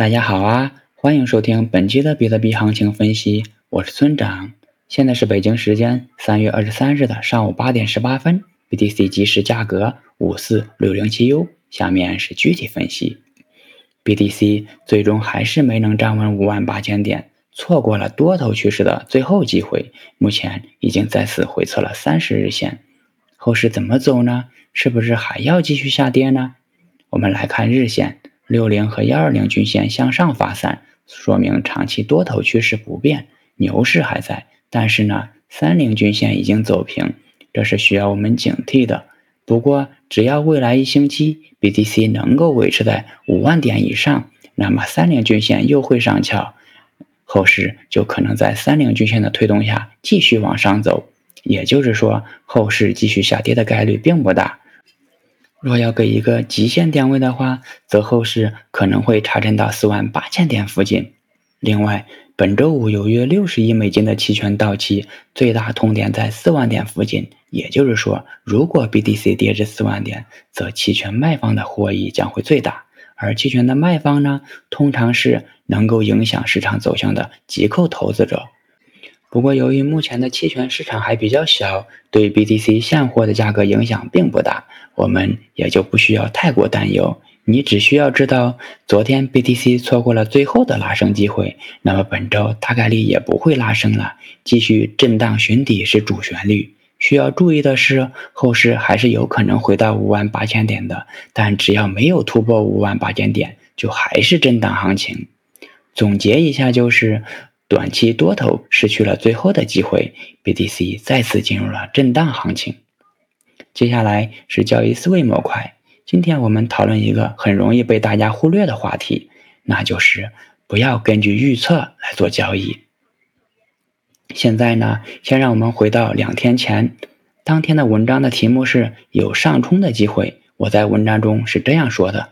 大家好啊，欢迎收听本期的比特币行情分析，我是村长。现在是北京时间三月二十三日的上午八点十八分，BTC 即时价格五四六零七 U。下面是具体分析，BTC 最终还是没能站稳五万八千点，错过了多头趋势的最后机会，目前已经再次回测了三十日线，后市怎么走呢？是不是还要继续下跌呢？我们来看日线。六零和幺二零均线向上发散，说明长期多头趋势不变，牛市还在。但是呢，三零均线已经走平，这是需要我们警惕的。不过，只要未来一星期 BTC 能够维持在五万点以上，那么三零均线又会上翘，后市就可能在三零均线的推动下继续往上走。也就是说，后市继续下跌的概率并不大。若要给一个极限点位的话，则后市可能会插针到四万八千点附近。另外，本周五有约六十亿美金的期权到期，最大痛点在四万点附近。也就是说，如果 BTC 跌至四万点，则期权卖方的获益将会最大。而期权的卖方呢，通常是能够影响市场走向的机构投资者。不过，由于目前的期权市场还比较小，对 BTC 现货的价格影响并不大，我们也就不需要太过担忧。你只需要知道，昨天 BTC 错过了最后的拉升机会，那么本周大概率也不会拉升了，继续震荡寻底是主旋律。需要注意的是，后市还是有可能回到五万八千点的，但只要没有突破五万八千点，就还是震荡行情。总结一下就是。短期多头失去了最后的机会，BTC 再次进入了震荡行情。接下来是交易思维模块，今天我们讨论一个很容易被大家忽略的话题，那就是不要根据预测来做交易。现在呢，先让我们回到两天前，当天的文章的题目是有上冲的机会，我在文章中是这样说的：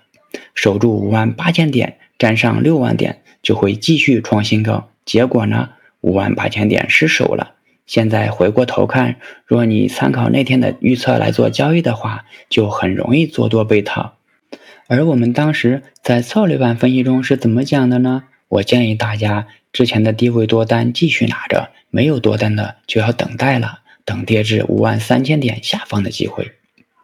守住五万八千点，站上六万点，就会继续创新高。结果呢？五万八千点失守了。现在回过头看，若你参考那天的预测来做交易的话，就很容易做多被套。而我们当时在策略版分析中是怎么讲的呢？我建议大家之前的低位多单继续拿着，没有多单的就要等待了，等跌至五万三千点下方的机会。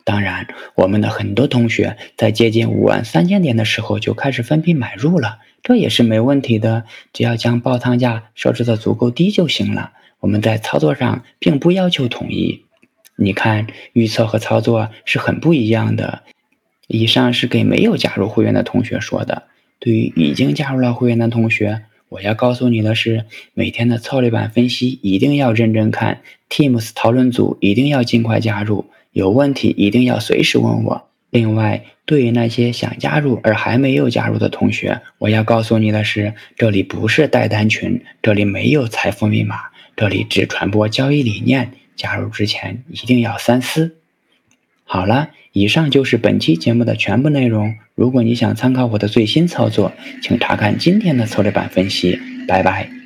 当然，我们的很多同学在接近五万三千点的时候就开始分批买入了。这也是没问题的，只要将爆仓价设置的足够低就行了。我们在操作上并不要求统一。你看，预测和操作是很不一样的。以上是给没有加入会员的同学说的。对于已经加入了会员的同学，我要告诉你的是，每天的策略版分析一定要认真看，Teams 讨论组一定要尽快加入，有问题一定要随时问我。另外，对于那些想加入而还没有加入的同学，我要告诉你的是，这里不是带单群，这里没有财富密码，这里只传播交易理念。加入之前一定要三思。好了，以上就是本期节目的全部内容。如果你想参考我的最新操作，请查看今天的策略版分析。拜拜。